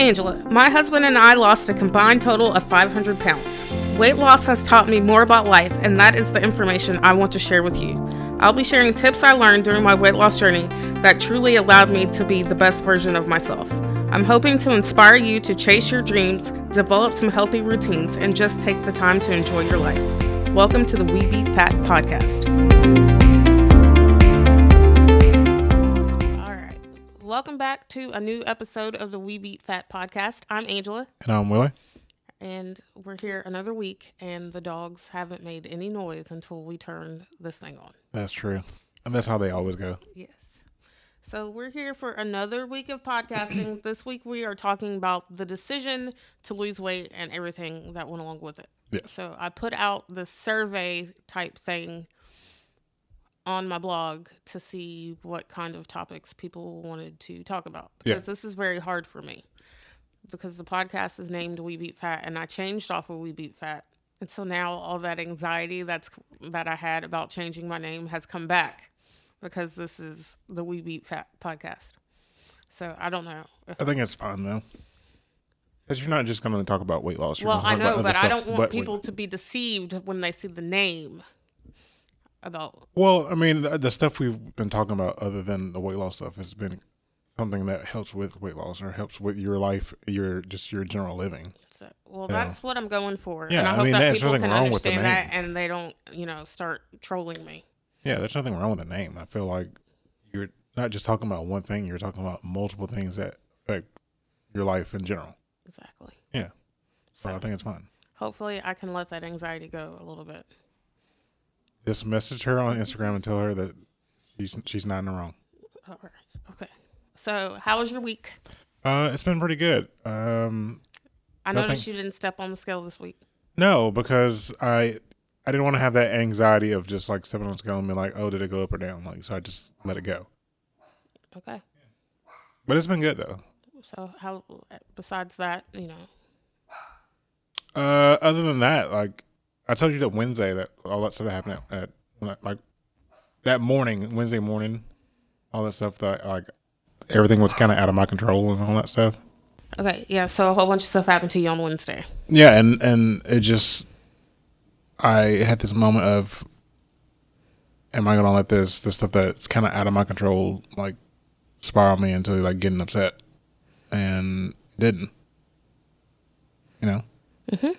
Angela. My husband and I lost a combined total of 500 pounds. Weight loss has taught me more about life, and that is the information I want to share with you. I'll be sharing tips I learned during my weight loss journey that truly allowed me to be the best version of myself. I'm hoping to inspire you to chase your dreams, develop some healthy routines, and just take the time to enjoy your life. Welcome to the We Beat Fat podcast. Welcome back to a new episode of the We Beat Fat podcast. I'm Angela, And I'm Willie. and we're here another week, and the dogs haven't made any noise until we turned this thing on. That's true. And that's how they always go. Yes. So we're here for another week of podcasting. this week we are talking about the decision to lose weight and everything that went along with it. Yes. So I put out the survey type thing on my blog to see what kind of topics people wanted to talk about Yeah. because this is very hard for me because the podcast is named We Beat Fat and I changed off of We Beat Fat. And so now all that anxiety that's that I had about changing my name has come back because this is the We Beat Fat podcast. So I don't know. I think it's fine though. Because you're not just going to talk about weight loss. Well, I know, but I don't want weight- people to be deceived when they see the name about Well, I mean, the, the stuff we've been talking about, other than the weight loss stuff, has been something that helps with weight loss or helps with your life, your just your general living. So, well, Yeah. that's what I'm going for. Yeah, and I I hope mean, that there's people nothing can wrong with the understand that name. and they don't, you know, start trolling me. Yeah, there's nothing wrong with the name. I feel like you're not just talking about one thing; you're talking about multiple things that affect your life in general. Exactly. Yeah, so So I think it's fine. hopefully I can let that anxiety go a little bit. Just message her on Instagram and tell her that she's she's not in the wrong. All right. Okay. So, how was your week? Uh, it's been pretty good. Um, I Nothing- noticed you didn't step on the scale this week. no, because I I didn't want to have that anxiety of just like stepping on the scale and be like, oh, did it go up or down? Like, so I just let it go. Okay. But it's been good though. So, how besides that, you know, Uh, other than that, like I told you that Wednesday that all that stuff happened at, at like that morning, Wednesday morning, all that stuff that like everything was kind of out of my control and all that stuff. Okay, yeah. So a whole bunch of stuff happened to you on Wednesday. Yeah, and and it just I had this moment of am I gonna let this this stuff that's kind of out of my control like spiral me into like getting upset, and didn't. You know, Very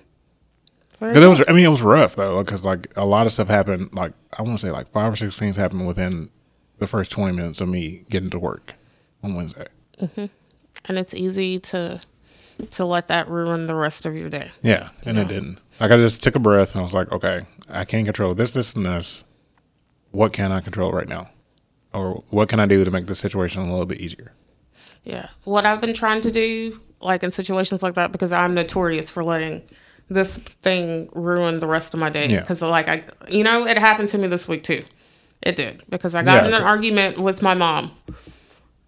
because it was I mean it was rough though because like a lot of stuff happened like I want to say like five or six things happened within the first twenty minutes of me getting to work on Wednesday. Mm-hmm. and it's easy to to let that ruin the rest of your day. Yeah, and it didn't. Like I just took a breath and I was like, okay, I can't control this, this, and this. What can I control right now, or what can I do to make the situation a little bit easier? Yeah. What I've been trying to do, like in situations like that, because I'm notorious for letting this thing ruined the rest of my day. Yeah. Because, like, I, you know, it happened to me this week too. It did. Because I got Yeah, in an argument with my mom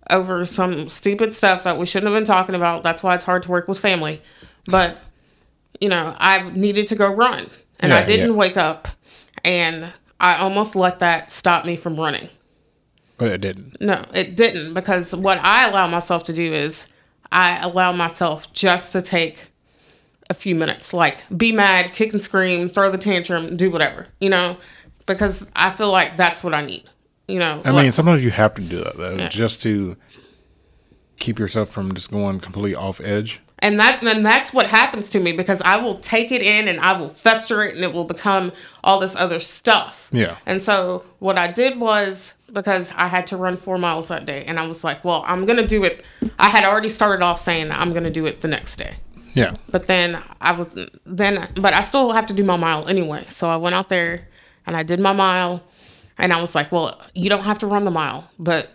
over some stupid stuff that we shouldn't have been talking about. That's why it's hard to work with family. But, you know, I needed to go run. And I didn't yeah. wake up. And I almost let that stop me from running. But it didn't. No, it didn't because what I allow myself to do is I allow myself just to take a few minutes, like be mad, kick and scream, throw the tantrum, do whatever, you know, because I feel like that's what I need, you know. I like- mean, sometimes you have to do that though, Yeah. just to keep yourself from just going completely off edge. and that and that's what happens to me because I will take it in and I will fester it and it will become all this other stuff. Yeah. And so what I did was because I had to run four miles that day, and I was like, well, I'm gonna do it. I had already started off saying I'm gonna do it the next day. Yeah, But then I was then, but I still have to do my mile anyway. So I went out there and I did my mile, and I was like, well, you don't have to run the mile, but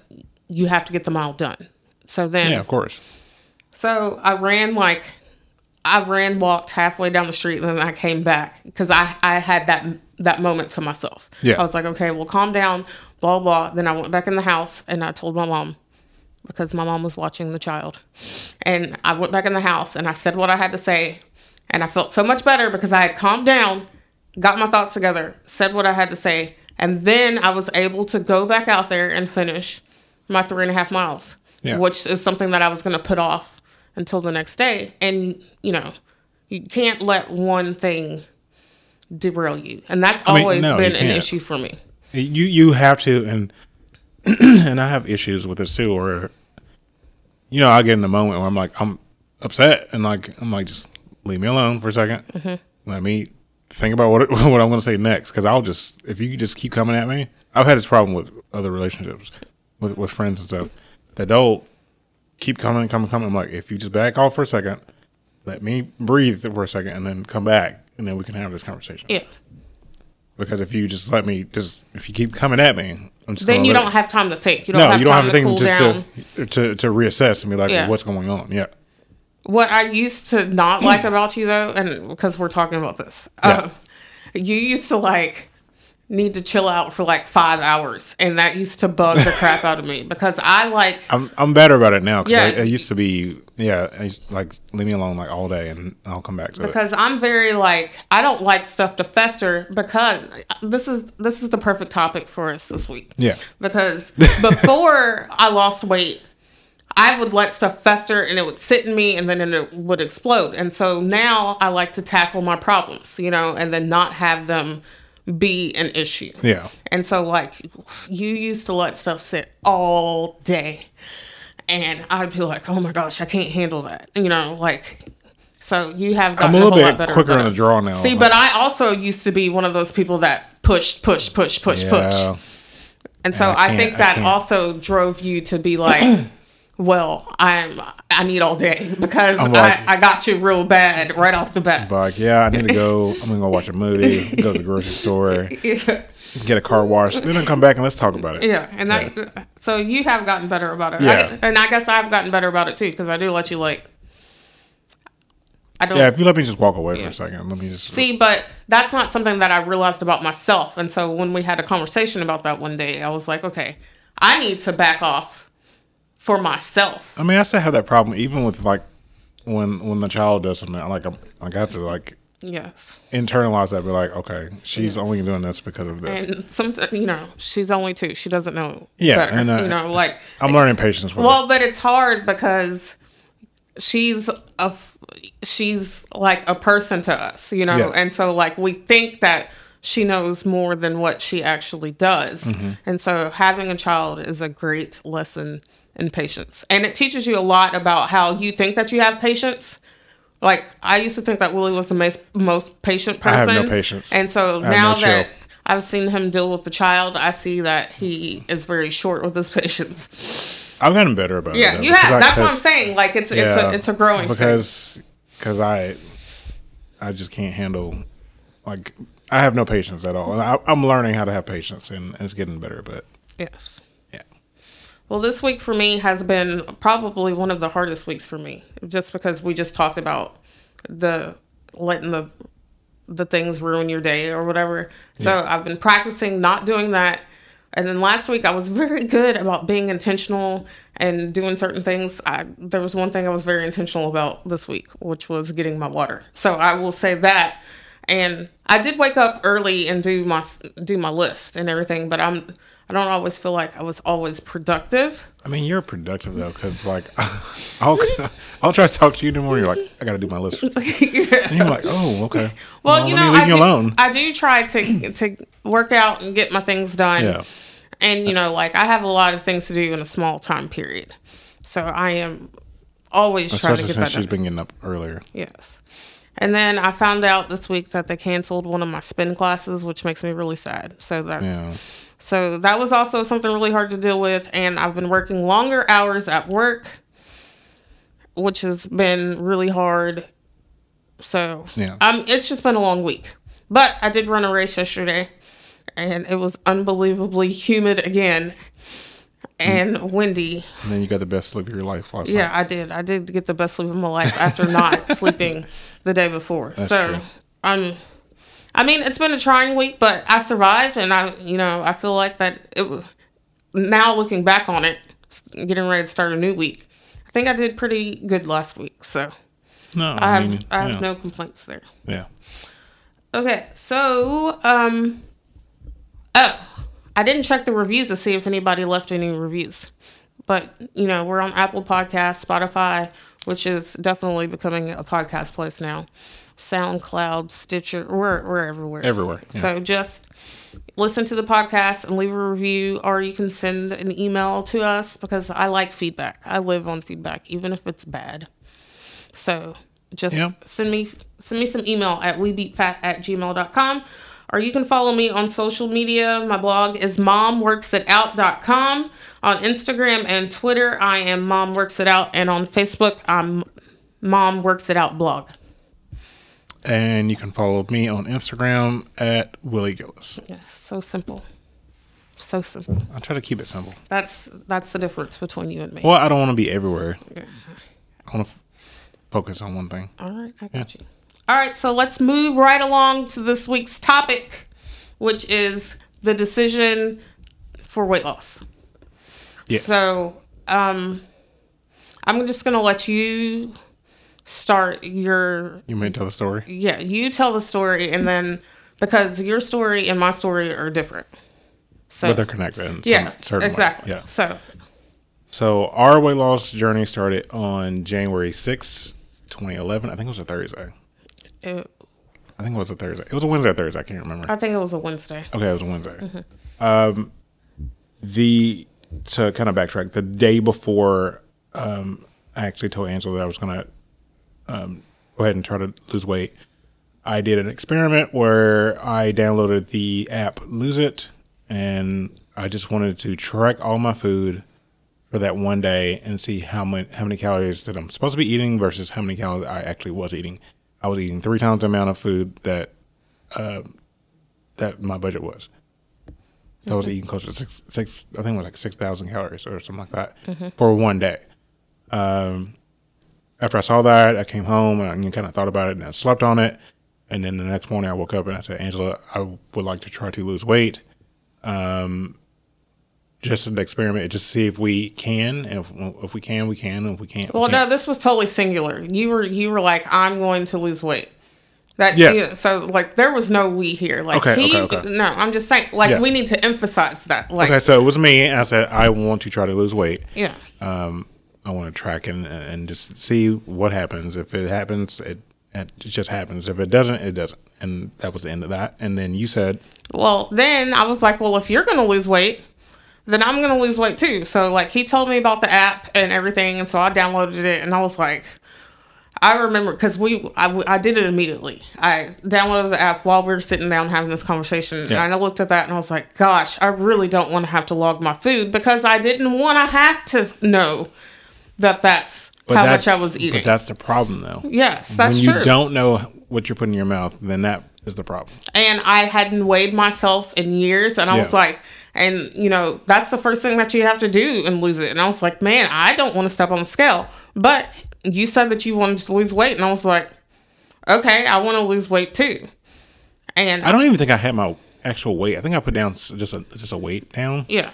you have to get the mile done. So then, yeah, of course. so I ran like I ran, walked halfway down the street, and then I came back because I I had that that moment to myself. Yeah. I was like, okay, well, calm down, blah blah. Then I went back in the house and I told my mom because my mom was watching the child, and I went back in the house and I said what I had to say, and I felt so much better because I had calmed down, got my thoughts together, said what I had to say, and then I was able to go back out there and finish my three and a half miles, Yeah. which is something that I was going to put off until the next day. And, you know, you can't let one thing derail you. And that's mean, always no, been an issue for me. You you have to, and and I have issues with this too. Where you know I get in a moment where I'm like I'm upset, and like I'm like just leave me alone for a 2nd Mm-hmm. Let me think about what what I'm going to say next. Because I'll just if you just keep coming at me, I've had this problem with other relationships with with friends and stuff that they'll keep coming, coming, coming. I'm like, if you just back off for a second, let me breathe for a second, and then come back, and then we can have this conversation. Yeah. Because if you just let me, just if you keep coming at me, Then you don't it- have time to think. You don't no, have you don't time have to to think cool just down. to, to to reassess and be like, Yeah. what's going on? Yeah, What I used to not like about you though, and because we're talking about this, Yeah. um, you used to like need to chill out for like five hours, and that used to bug the crap out of me because I like I'm I'm better about it now. Cause Yeah. I, I used to be, yeah, I like leave me alone like all day, and I'll come back to it. because I'm very like I don't like stuff to fester because this is this is the perfect topic for us this week. Yeah, because before I lost weight, I would let stuff fester and it would sit in me and then it would explode. And so now I like to tackle my problems, you know, and then not have them be an issue. yeah. And so, like, you used to let stuff sit all day. And I'd be like, oh my gosh, I can't handle that. You know, like, so you have gotten I'm a little lot bit better quicker on the draw now. See, Like, but I also used to be one of those people that pushed, push, push, push, yeah, push. And so Yeah, I I, think that also drove you to be like, well, I'm I need all day because like- I, I got you real bad right off the bat. Like, yeah, I need to go. I'm gonna go watch a movie, go to the grocery store, Yeah, get a car wash, then I'll come back and let's talk about it. yeah, and that so you have gotten better about it. Yeah. I, and I guess I've gotten better about it too because I do let you like. I don't Yeah, if you let me just walk away for a second, let me just see, but that's not something that I realized about myself. And so when we had a conversation about that one day, I was like, okay, I need to back off for myself. I mean, I still have that problem, even with like when when the child does something. Like, I'm, like I have to like Yes. internalize that. Be like, okay, she's only doing this because of this. And some, you know, she's only two. She doesn't know. Yeah, better, and, uh, you know, like I'm learning patience with well, but it's hard because she's a she's like a person to us, you know, Yeah. and so like we think that she knows more than what she actually does, Mm-hmm. and so having a child is a great lesson in patience, and it teaches you a lot about how you think that you have patience. Like I used to think that Willie was the most most patient I person. have no patience. and so now no that chill. I've seen him deal with the child, I see that he is very short with his patience. I've gotten better about it. Yeah, you have. I- That's what I'm saying. Like it's it's a it's a growing because because I I just can't handle like I have no patience at all. I, I'm learning how to have patience, and it's getting better. But Yes. Yeah, Well, this week for me has been probably one of the hardest weeks for me, just because we just talked about the letting the the things ruin your day or whatever. So I've been practicing not doing that. And then last week I was very good about being intentional and doing certain things. I there was one thing I was very intentional about this week, which was getting my water. So I will say that. And I did wake up early and do my do my list and everything, but I'm I don't always feel like I was always productive. I mean you're productive though, because like I'll I'll try to talk to you in the morning. You're like I got to do my list, and you're like, oh okay. Well, you let know, leave I you do, alone. I do try to to work out and get my things done. Yeah. And you know, like I have a lot of things to do in a small time period, so I am always trying to Especially get since that she's done. been getting up earlier. Yes. And then I found out this week that they canceled one of my spin classes, which makes me really sad. So that Yeah. So that was also something really hard to deal with. And I've been working longer hours at work, which has been really hard. So Yeah. um, it's just been a long week. But I did run a race yesterday, and it was unbelievably humid again and windy. And then you got the best sleep of your life last Yeah, night. I did. I did get the best sleep of my life after not sleeping the day before. so true. I'm. I mean, it's been a trying week, but I survived, and I, you know, I feel like that it was. Now looking back on it, getting ready to start a new week, I think I did pretty good last week. So No, I I have mean, I have yeah. no complaints there. yeah. Okay, so um, oh, I didn't check the reviews to see if anybody left any reviews, but you know, we're on Apple Podcasts, Spotify, which is definitely becoming a podcast place now. SoundCloud, Stitcher, we're we're everywhere. Everywhere, yeah. So just listen to the podcast and leave a review, or you can send an email to us because I like feedback. I live on feedback, even if it's bad. So just Yeah. send me send me some email at webeatfat at gmail.com or you can follow me on social media. My blog is momworksitout.com. On Instagram and Twitter, I am Mom Works It Out. And on Facebook, I'm Mom Works It Out blog. And you can follow me on Instagram at Willie Gillis. Yes, so simple. So simple. I try to keep it simple. That's that's the difference between you and me. Well, I don't want to be everywhere. Yeah. I want to f- focus on one thing. All right, I got you. All right, so let's move right along to this week's topic, which is the decision for weight loss. Yes. So, um, I'm just gonna let you start your you may tell the story. yeah. You tell the story, and then because your story and my story are different. So But they're connected. In some yeah, certain way. exactly. Yeah. So So our weight loss journey started on January sixth, 2011. I think it was a Thursday. it, I think it was a Thursday. It was a Wednesday or Thursday. I can't remember. I think it was a Wednesday. Okay, it was a Wednesday. Um, the to kind of backtrack, the day before, um, I actually told Angela that I was gonna um, go ahead and try to lose weight. I did an experiment where I downloaded the app Lose It, and I just wanted to track all my food for that one day and see how many how many calories that I'm supposed to be eating versus how many calories I actually was eating. I was eating three times the amount of food that that my budget was. I was eating close to six, six. I think it was like six thousand calories or something like that for one day. Um, after I saw that, I came home and I kind of thought about it and I slept on it. And then the next morning, I woke up and I said, "Angela, I would like to try to lose weight, um, just an experiment, just to see if we can. If, if we can, we can. If we can't, we Well, can't. no, this was totally singular. You were you were like, I'm going to lose weight. That Yes. yeah, so like there was no we here. Like Okay, he, okay, okay. no, I'm just saying like Yeah. we need to emphasize that. Like Okay, so it was me, and I said I want to try to lose weight. yeah, um, I want to track and and just see what happens. If it happens, it it just happens. If it doesn't, it doesn't. And that was the end of that. And then you said, Well, then I was like, well, if you're going to lose weight, then I'm going to lose weight too. So, like, he told me about the app and everything. And so I downloaded it and I was like, I remember because we, I, I did it immediately. I downloaded the app while we were sitting down having this conversation. Yeah. And I looked at that and I was like, gosh, I really don't want to have to log my food because I didn't want to have to know that that's how that's- much I was eating. But that's the problem, though. yes, that's when true. you don't know what you're putting in your mouth, then that is the problem. and I hadn't weighed myself in years, and I was like, and you know, that's the first thing that you have to do and lose it. And I was like, man, I don't want to step on the scale. But you said that you wanted to lose weight, and I was like, okay, I want to lose weight too. And I don't even think I had my actual weight. I think I put down just a just a weight down yeah,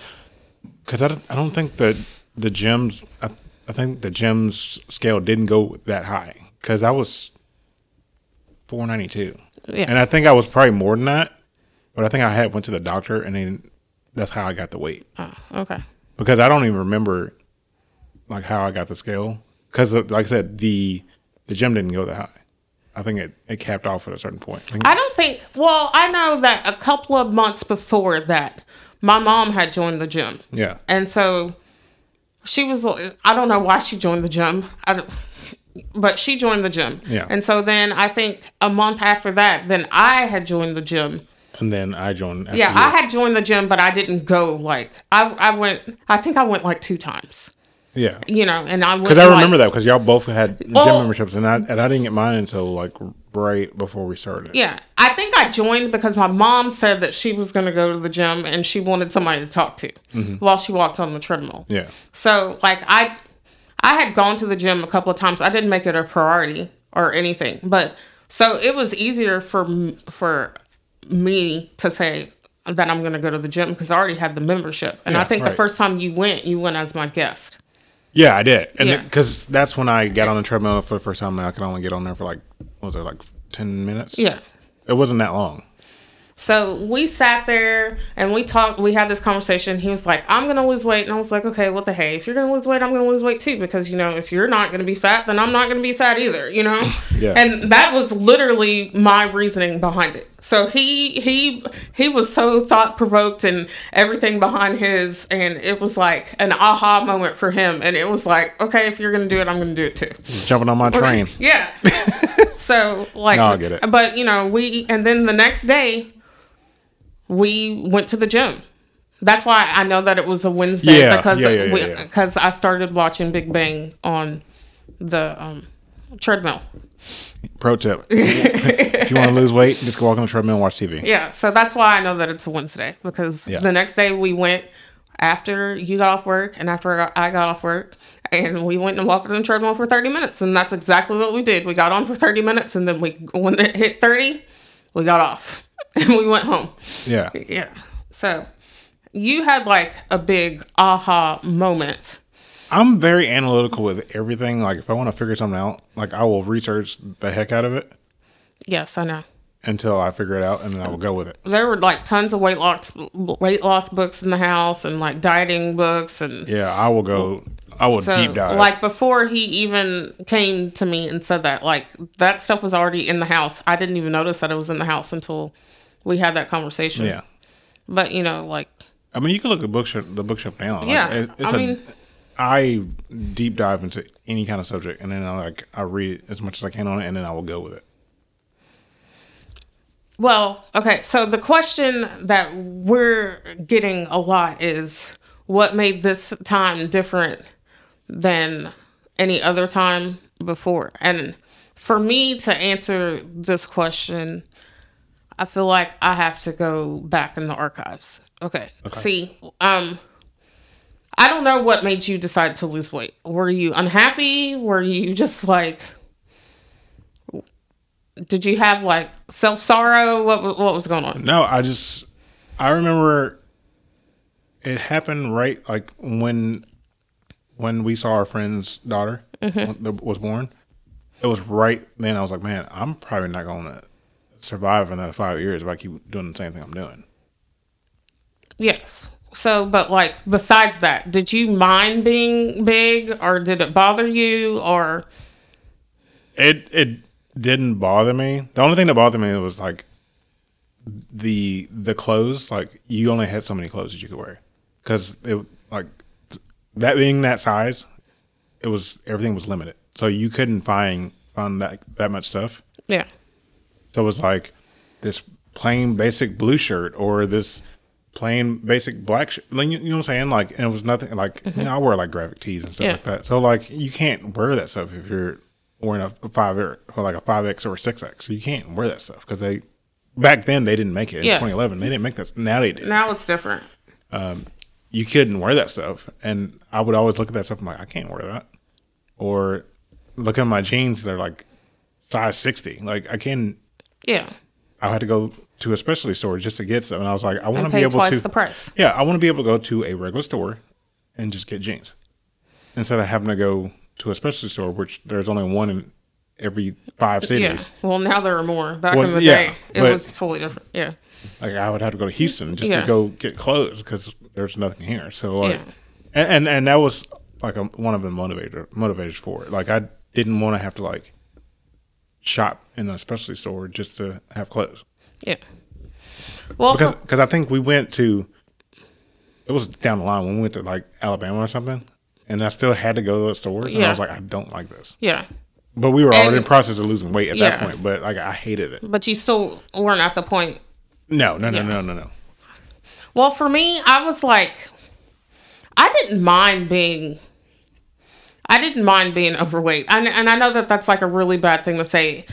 because I don't, I don't think that the gyms. I, I think the gyms scale didn't go that high because I was four ninety two. Yeah. And I think I was probably more than that, but I think I had went to the doctor and then that's how I got the weight oh, okay, because I don't even remember like how I got the scale because like I said the the gym didn't go that high. I think it, it capped off at a certain point. I I don't think. Well, I know that a couple of months before that, my mom had joined the gym. yeah, And so she was, I don't know why she joined the gym, but she joined the gym. Yeah. And so then I think a month after that, then I had joined the gym. and then I joined. Yeah, you. I had joined the gym, but I didn't go like, I, I went, I think I went like two times, yeah. you know, and I. Because I like- remember that because y'all both had gym Well- memberships and I and I didn't get mine until like right before we started. Yeah, I think I joined because my mom said that she was going to go to the gym and she wanted somebody to talk to mm-hmm. while she walked on the treadmill. Yeah. So like I I had gone to the gym a couple of times. I didn't make it a priority or anything, but so it was easier for for me to say that I'm going to go to the gym because I already had the membership. And I Yeah, think the first time you went, you went as my guest. Yeah, I did, and Yeah. because that's when I got on the treadmill for the first time. and I could only get on there for like what was it like ten minutes? Yeah. it wasn't that long. So we sat there and we talked. We had this conversation. He was like, "I'm gonna lose weight," and I was like, "Okay, what the hey? If you're gonna lose weight, I'm gonna lose weight too because you know if you're not gonna be fat, then I'm not gonna be fat either. You know." Yeah. And that was literally my reasoning behind it. So he he he was so thought provoked and everything behind his, and it was like an aha moment for him. And it was like, okay, if you're gonna do it, I'm gonna do it too. Jumping on my train. Yeah. so like, No, I get it. But you know, we and then the next day, we went to the gym. That's why I know that it was a Wednesday Yeah, because yeah, yeah, we, yeah, I started watching Big Bang on the um, treadmill. Pro tip: If you want to lose weight, just go walk on the treadmill and watch TV. Yeah, so that's why I know that it's a Wednesday because Yeah. the next day we went after you got off work and after I got- I got off work and we went and walked on the treadmill for 30 minutes and that's exactly what we did. We got on for 30 minutes and then we when it hit 30, we got off and we went home. Yeah. Yeah. So you had like a big aha moment. I'm very analytical with everything. Like if I want to figure something out, like I will research the heck out of it Yes, I know. until I figure it out, and then I will go with it. There were like tons of weight loss weight loss books in the house and like dieting books and Yeah, I will go. I will So, deep dive. like before he even came to me and said that, like that stuff was already in the house. I didn't even notice that it was in the house until we had that conversation. yeah. But you know, like I mean, you can look at bookshelf, the bookshelf now. Like, Yeah, it- it's I a- mean- I deep dive into any kind of subject, and then I like I read as much as I can on it, and then I will go with it. well, okay, so the question that we're getting a lot is what made this time different than any other time before? And for me to answer this question, I feel like I have to go back in the archives. Okay. See, um I don't know what made you decide to lose weight. Were you unhappy? Were you just like did you have like self sorrow? What what was going on? No, I just I remember it happened right like when when we saw our friend's daughter mm-hmm. that was born. It was right then. I was like, man, I'm probably not going to survive another five years if I keep doing the same thing I'm doing. Yes. So, but like besides that, did you mind being big, or did it bother you, or It it didn't bother me. The only thing that bothered me was like the the clothes. Like you only had so many clothes that you could wear because it like that being that size, it was everything was limited. So you couldn't find find that that much stuff. yeah, So it was like this plain basic blue shirt or this plain basic black shirt. Like, you, you know what I'm saying? Like, and it was nothing like, you mm-hmm. know, I wear like graphic tees and stuff Yeah. like that. So like, you can't wear that stuff if you're wearing a, a five or like a five X or a six X. You can't wear that stuff because they back then they didn't make it in Yeah. 2011. They didn't make that. Now they did. now it's different. Um, you couldn't wear that stuff, and I would always look at that stuff. I'm like, I can't wear that. Or look at my jeans; they're like size 60. Like I can. Yeah, I had to go to a specialty store just to get some, and I was like, I want to be able twice to. the price. Yeah, I want to be able to go to a regular store and just get jeans instead of having to go to a specialty store, which there's only one in every five Yeah. cities. Well, now there are more. Back Well, in the yeah, day, it was totally different. Yeah. Like I would have to go to Houston just Yeah. to go get clothes because there's nothing here. So like, Yeah. and, and and that was like a, one of the motivator motivators for it. Like I didn't want to have to like shop in a specialty store just to have clothes. Yeah. Well, because because I think we went to it was down the line when we went to like Alabama or something, and I still had to go to the stores, and I was like, I don't like this. yeah. But we were already in the process of losing weight at that Yeah. point. But like I hated it. But you still weren't at the point. No, no, no, Yeah. no, no, no. Well, for me, I was like, I didn't mind being. I didn't mind being overweight, and and I know that that's like a really bad thing to say,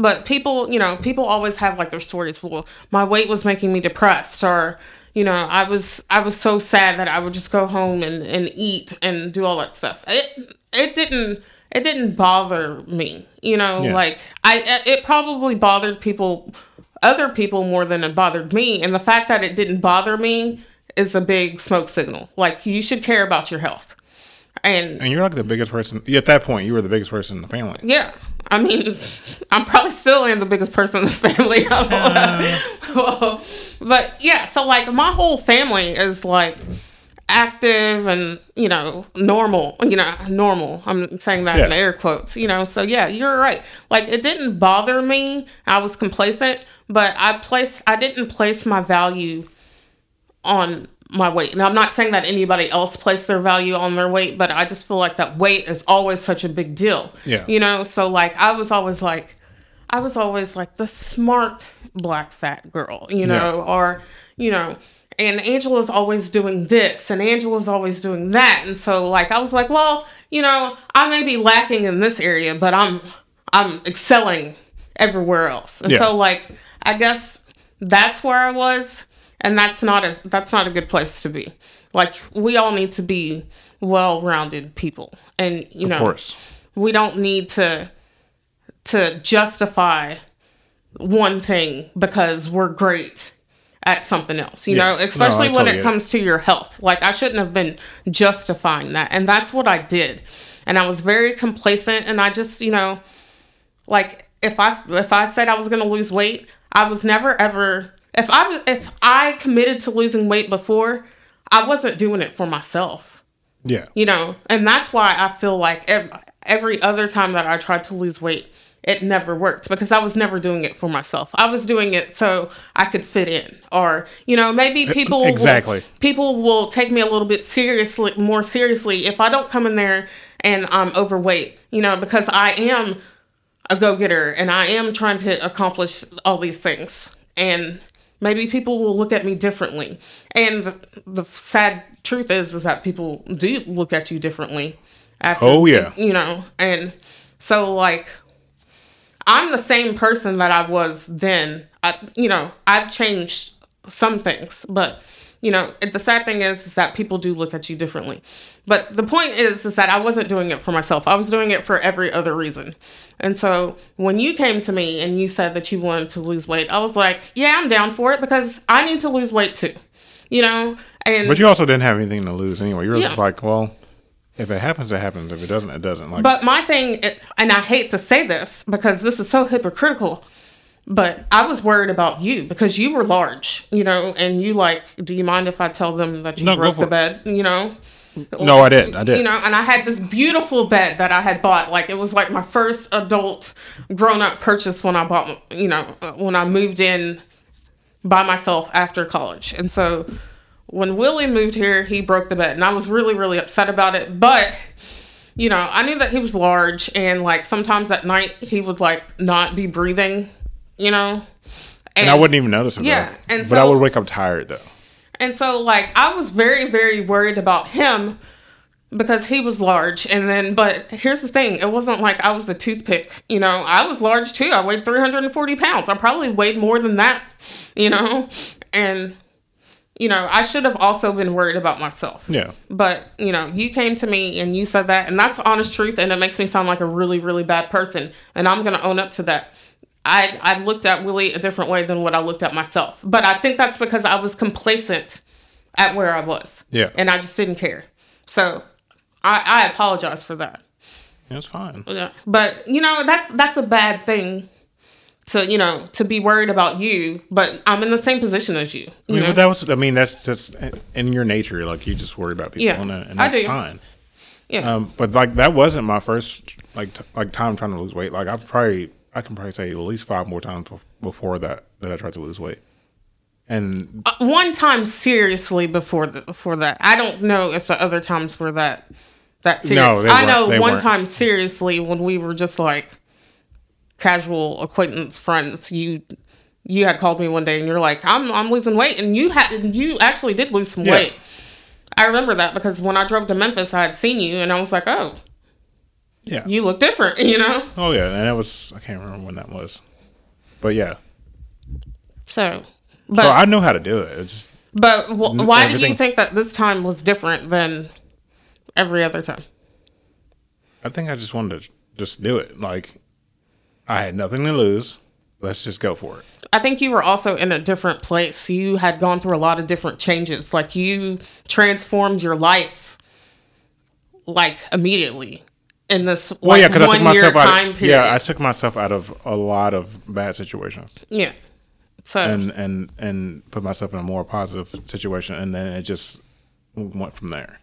but people, you know, people always have like their stories. Well, my weight was making me depressed, or you know, I was I was so sad that I would just go home and and eat and do all that stuff. It it didn't it didn't bother me, you know, Yeah. like I it probably bothered people other people more than it bothered me and the fact that it didn't bother me is a big smoke signal like you should care about your health And And you're like the biggest person. At that point, you were the biggest person in the family. yeah, I mean, I'm probably still am the biggest person in the family. well, but yeah, so like my whole family is like active and you know normal you know normal i'm saying that in air quotes you know so yeah you're right like it didn't bother me i was complacent but i placed i didn't place my value on my weight. And i'm not saying that anybody else placed their value on their weight but i just feel like that weight is always such a big deal Yeah. you know? So like i was always like i was always like the smart black fat girl you know? Or you know and angela's always doing this and angela's always doing that. And so like i was like well you know i may be lacking in this area but i'm i'm excelling everywhere else. And Yeah. so like i guess that's where i was and that's not a that's not a good place to be like we all need to be well-rounded people and you know course. we don't need to to justify one thing because we're great at something else you Yeah. know No, especially when it it. comes to your health like i shouldn't have been justifying that and that's what i did and i was very complacent and i just you know like if i if i said i was going to lose weight i was never ever if i if i committed to losing weight before i wasn't doing it for myself Yeah. you know and that's why i feel like every, every other time that i tried to lose weight it never worked because i was never doing it for myself i was doing it so i could fit in or you know maybe uh, people will- exactly. people will take me a little bit seriously more seriously if i don't come in there and i'm overweight you know because i am a go-getter and i am trying to accomplish all these things and maybe people will look at me differently and the, sad truth is is that people do look at you differently after Oh, yeah. you know and so like i'm the same person that i was then I, you know i've changed some things but you know it, the sad thing is, is that people do look at you differently but the point is is that i wasn't doing it for myself i was doing it for every other reason and so when you came to me and you said that you wanted to lose weight i was like yeah i'm down for it because i need to lose weight too you know and But you also didn't have anything to lose anyway. You were just like, well, if it happens, it happens. If it doesn't, it doesn't. Like, But my thing, and I hate to say this because this is so hypocritical, but I was worried about you because you were large, you know, and you like, do you mind if I tell them that you No, broke the bed, you know? no, I didn't. I didn't. You know, and I had this beautiful bed that I had bought. Like it was like my first adult grown up purchase when I bought, you know, when I moved in by myself after college. And so when Willie moved here, he broke the bed. And I was really, really upset about it. But, you know, I knew that he was large and like sometimes at night he would like not be breathing, you know? and I wouldn't even notice it. Yeah, though. and but I would wake up tired though. And so, like, I was very, very worried about him because he was large. And then, but here's the thing it wasn't like I was a toothpick. You know, I was large too. I weighed 340 pounds. I probably weighed more than that, you know? And, you know, I should have also been worried about myself. Yeah. But, you know, you came to me and you said that, and that's honest truth, and it makes me sound like a really, really bad person. And I'm going to own up to that. I, I looked at Willie a different way than what I looked at myself. But I think that's because I was complacent at where I was. Yeah. And I just didn't care. So I, I apologize for that. That's fine. Yeah. But, you know, that's, that's a bad thing to, you know, to be worried about you, but I'm in the same position as you. I mean, that was. I mean, that's just in your nature. Like you just worry about people, Yeah, and, and I that's fine. yeah. Um, but like that wasn't my first like t- like time trying to lose weight. Like I've probably I can probably say at least five more times before that that I tried to lose weight. And Uh, one time seriously before the, before that. I don't know if the other times were that that serious. they I know one weren't. time seriously when we were just like casual acquaintance friends. You you had called me one day and you're like, I'm I'm losing weight, and you had you actually did lose some Yeah. weight. I remember that because when I drove to Memphis, I had seen you, and I was like, oh, yeah, you look different, you know. oh yeah, and that was I can't remember when that was, but yeah. So, but so I know how to do it. It's just but w- why do you think that this time was different than every other time? I think I just wanted to just do it. Like I had nothing to lose. Let's just go for it. I think you were also in a different place. You had gone through a lot of different changes. Like you transformed your life like immediately in this like, Well, yeah, because I took myself out. time Of, period. yeah, I took myself out of a lot of bad situations, yeah. So and and and put myself in a more positive situation, and then it just went from there.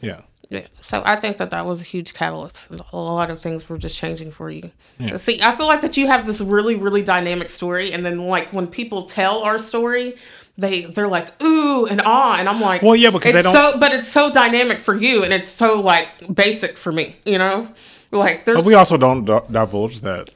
Yeah. Yeah. So I think that that was a huge catalyst. A lot of things were just changing for you. Yeah. See, I feel like that you have this really, really dynamic story, and then like when people tell our story, they they're like ooh and ah, and I'm like, Well, yeah, because they it's don't- so, but it's so dynamic for you, and it's so like basic for me, you know. Like there's But we also don't d- divulge that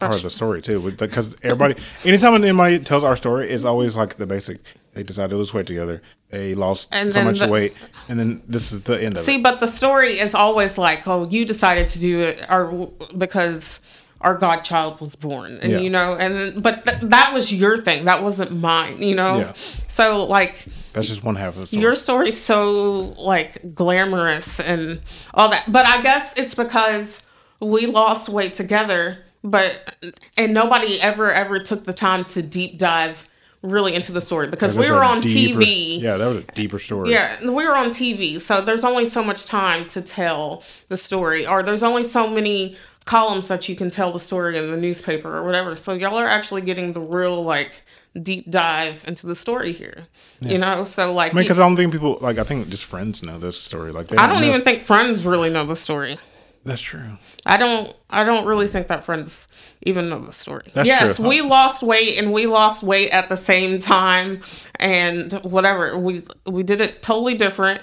part of the story too, because everybody, anytime anybody tells our story, it's always like the basic. They decided to lose weight together. They lost And so much the- weight, and then this is the end of See, it. See, but the story is always like, oh, you decided to do it, or because our godchild was born, and Yeah. you know, and but th- that was your thing, that wasn't mine, you know. Yeah. So like, That's just one half of the story. your story's so like glamorous and all that, but I guess it's because we lost weight together, but and nobody ever ever took the time to deep dive really into the story because we were on deeper- TV. Yeah, that was a deeper story. Yeah, we were on TV, so there's only so much time to tell the story, or there's only so many columns that you can tell the story in the newspaper or whatever. So y'all are actually getting the real like deep dive into the story here. You know, so like I mean, because I don't think people like. I think just friends know this story. Like, they I don't know- even think friends really know the story. That's true. I don't I don't really think that friends even know the story. That's yes, true. we lost weight and we lost weight at the same time and whatever. We we did it totally different.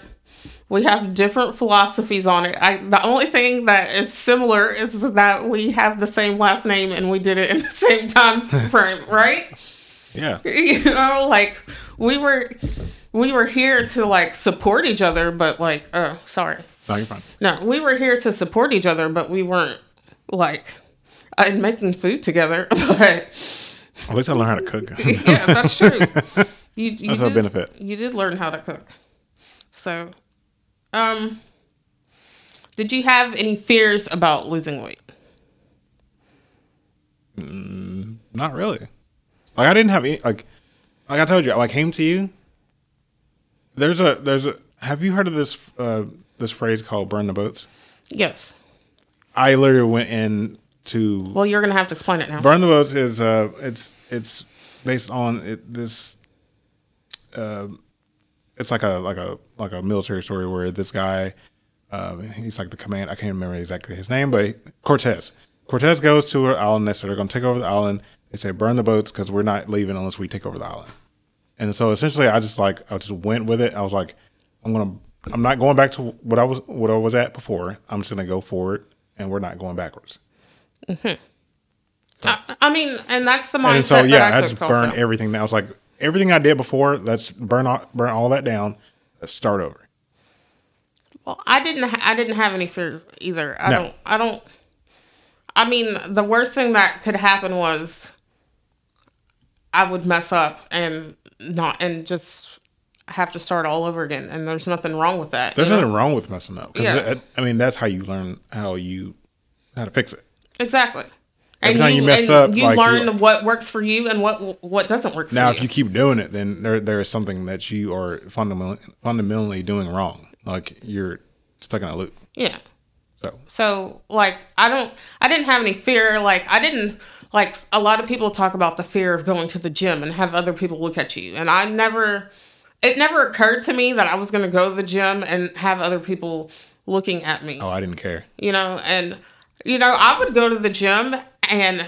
We have different philosophies on it. I the only thing that is similar is that we have the same last name and we did it in the same time frame, right? Yeah. you know, like we were we were here to like support each other, but like uh sorry. No, you're fine. No, we were here to support each other, but we weren't like uh, making food together. But At least I learned how to cook. yeah, that's true. You, you That's a did, benefit. You did learn how to cook. So, um, did you have any fears about losing weight? Not really. Like I didn't have any. Like, like I told you, I came to you. There's a there's a. Have you heard of this uh, this phrase called "burn the boats"? Yes. I literally went in to Well, you're gonna have to explain it now. Burn the Boats is uh it's it's based on it, this uh it's like a like a like a military story where this guy uh, he's like the command I can't remember exactly his name but Cortez Cortez goes to an island they say they're going to take over the island they say burn the boats because we're not leaving unless we take over the island and so essentially I just like I just went with it I was like I'm gonna I'm not going back to what I was what I was at before I'm just gonna go forward and we're not going backwards mm-hmm. I, I mean, and that's the mindset and so yeah, I, I just burn also. everything down. I was like, everything I did before, let's burn all, burn all that down. Let's start over. Well, I didn't. Ha- I didn't have any fear either. I No. don't. I don't. I mean, the worst thing that could happen was I would mess up and not and just have to start all over again. And there's nothing wrong with that. There's you know? nothing wrong with messing up. Yeah. it- I mean, that's how you learn how you how to fix it. exactly. Every and time you mess up, you like, learn what works for you and what what doesn't work for Now, you. if you keep doing it, then there there is something that you are fundamentally fundamentally doing wrong. Like you're stuck in a loop. yeah. So So like I don't I didn't have any fear like I didn't like a lot of people talk about the fear of going to the gym and have other people look at you and I never it never occurred to me that I was going to go to the gym and have other people looking at me oh, I didn't care. you know and you know I would go to the gym and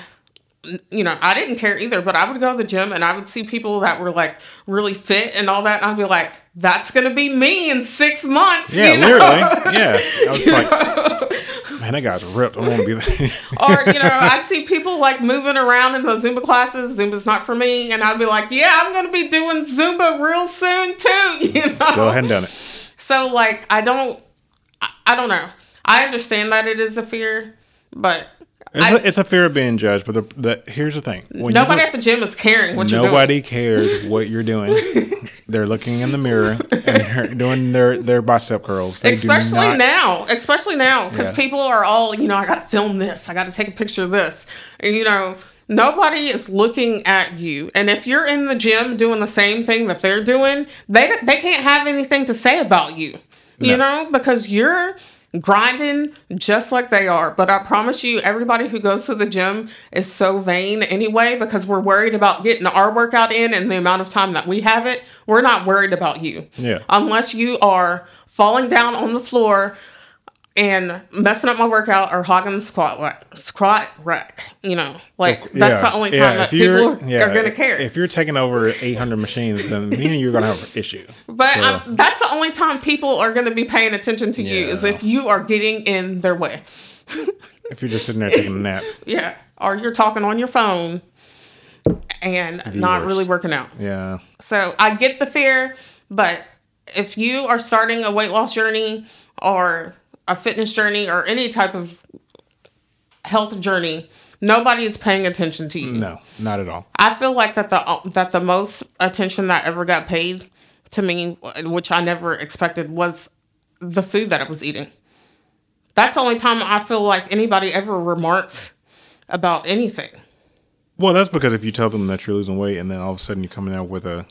you know I didn't care either but I would go to the gym and I would see people that were like really fit and all that and I'd be like that's going to be me in 6 months Yeah, you know? literally. Yeah, I was like, man, that guy's ripped. I want to be there. or you know i'd see people like moving around in the zumba classes zumba's not for me and i'd be like yeah i'm gonna be doing zumba real soon too you know Still hadn't done it. so like i don't I, I don't know i understand that it is a fear but It's, I- a, it's a fear of being judged, but the, the here's the thing: when nobody at the gym is caring what you're doing Nobody cares what you're doing. They're looking in the mirror and they're doing their, their bicep curls. They especially now especially now because Yeah. people are all you know i gotta film this i gotta take a picture of this and you know nobody is looking at you and if you're in the gym doing the same thing that they're doing they they can't have anything to say about you You know, because you're grinding just like they are. But I promise you, everybody who goes to the gym is so vain anyway because we're worried about getting our workout in and the amount of time that we have it. We're not worried about you. Yeah. Unless you are falling down on the floor and messing up my workout or hogging the squat rack, squat rack. You know, like that's the only time that if you're- people yeah, are going to care. If you're taking over 800 machines, then me and you are going to have an issue. But So- that's the only time people are going to be paying attention to you is if you are getting in their way. If you're just sitting there taking a nap, Yeah. Or you're talking on your phone and not worst. really working out. yeah, So I get the fear, but if you are starting a weight loss journey or a fitness journey or any type of health journey, nobody is paying attention to you. no, not at all. I feel like that the um, that the most attention that ever got paid to me, which I never expected, was the food that I was eating. That's the only time I feel like anybody ever remarked about anything. Well, that's because if you tell them that you're losing weight, and then all of a sudden you're coming out with a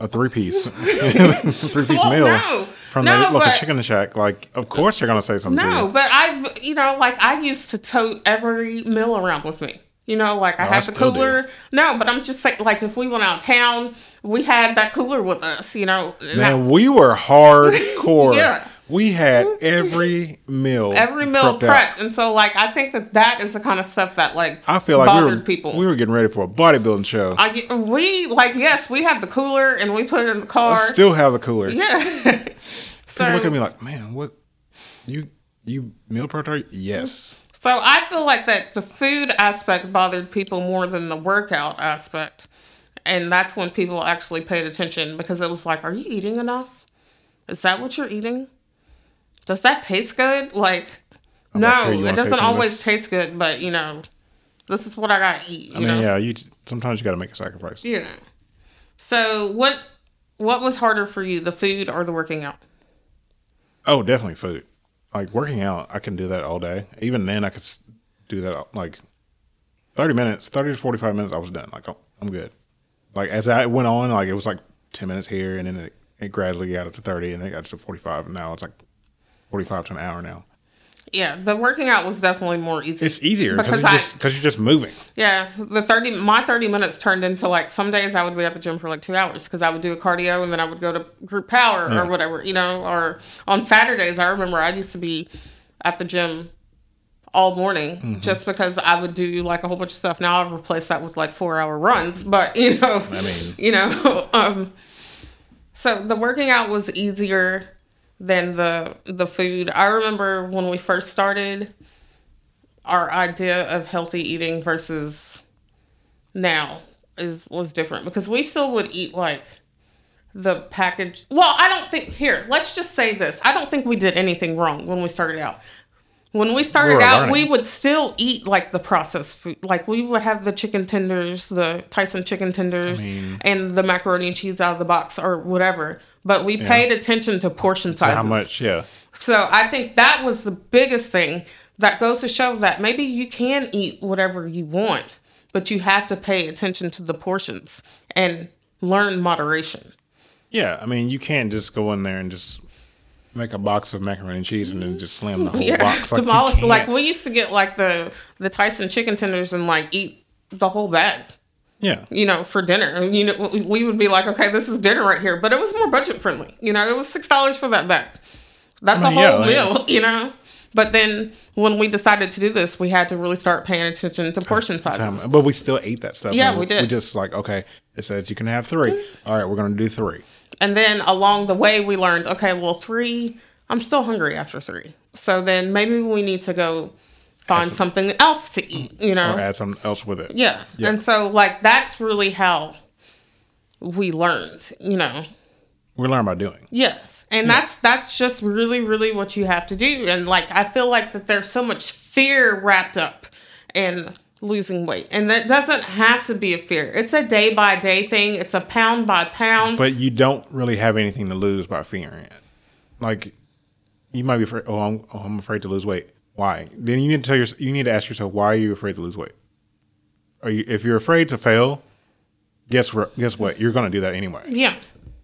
a three piece three piece Well, meal no. from No, the local but- chicken shack, like of course you're gonna say something. No, but I, you know, like I used to tote every meal around with me. You know, like I No, I had the still do. cooler. No, but I'm just saying, like if we went out of town, we had that cooler with us. You know, Man, we were hardcore. Yeah. We had every meal. every meal prepped prepped, and so like I think that that is the kind of stuff that like I feel like we bothered were people. we were getting ready for a bodybuilding show. I we like yes, we had the cooler and we put it in the car. I still have the cooler. yeah. so People look at me like, man, what? You you meal prepped? Yes. so I feel like that the food aspect bothered people more than the workout aspect, and that's when people actually paid attention because it was like, are you eating enough? Is that what you're eating? Does that taste good? Like, like, no, "Here, you it doesn't taste some of always this?" taste good, but you know, this is what I gotta eat. You I mean, know? yeah. You sometimes you got to make a sacrifice. Yeah. So what what was harder for you, the food or the working out? Oh, definitely food. Like working out, I can do that all day. Even then, I could do that like thirty minutes, thirty to forty-five minutes. I was done. Like I'm, I'm good. Like as I went on, like it was like ten minutes here, and then it, it gradually got up to thirty, and then it got to forty-five, and now it's like forty-five to an hour now. Yeah, the working out was definitely more easy. It's easier because you're I- just you're just moving. yeah, the thirty my thirty minutes turned into like some days I would be at the gym for like two hours because I would do a cardio and then I would go to group power Yeah. or whatever, you know. Or on Saturdays, I remember I used to be at the gym all morning Mm-hmm. just because I would do like a whole bunch of stuff. Now I've replaced that with like four hour runs, but you know, I mean- you know, um, so the working out was easier than the the food. I remember when we first started our idea of healthy eating versus now is was different because we still would eat like the package. Well, I don't think here. Let's just say this. I don't think we did anything wrong when we started out. When we started were out, learning. we would still eat like the processed food. Like we would have the chicken tenders, the Tyson chicken tenders, mean- and the macaroni and cheese out of the box or whatever. But we paid attention to portion sizes. How much? Yeah. So I think that was the biggest thing that goes to show that maybe you can eat whatever you want, but you have to pay attention to the portions and learn moderation. Yeah. I mean, you can't just go in there and just make a box of macaroni and cheese and then just slam the whole Yeah, box. Like, demolish. Like we used to get like the the Tyson chicken tenders and like eat the whole bag. yeah. You know, for dinner. And, You know, we- we would be like, okay, this is dinner right here, but it was more budget friendly. You know, it was six dollars for that bag. That's I mean, a whole like- meal. You know. But then when we decided to do this, we had to really start paying attention to portion sizes. But we still ate that stuff. Yeah, And we did. We just like, okay, it says you can have 3 mm-hmm. All right, we're going to do three. And then along the way, we learned, okay, well, three, I'm still hungry after three. So then maybe we need to go find some- something else to eat, you know? Or add something else with it. Yeah. Yeah. And so, like, that's really how we learned, you know? We learn by doing. Yes. And that's that's just really, really what you have to do. And like I feel like that there's so much fear wrapped up in losing weight. And that doesn't have to be a fear. It's a day by day thing. It's a pound by pound. But you don't really have anything to lose by fearing it. Like, you might be afraid, oh, I'm, oh, I'm afraid to lose weight. Why? Then you need to tell yourself, you need to ask yourself, why are you afraid to lose weight? Are you, if you're afraid to fail, guess what? Guess what? You're going to do that anyway. yeah.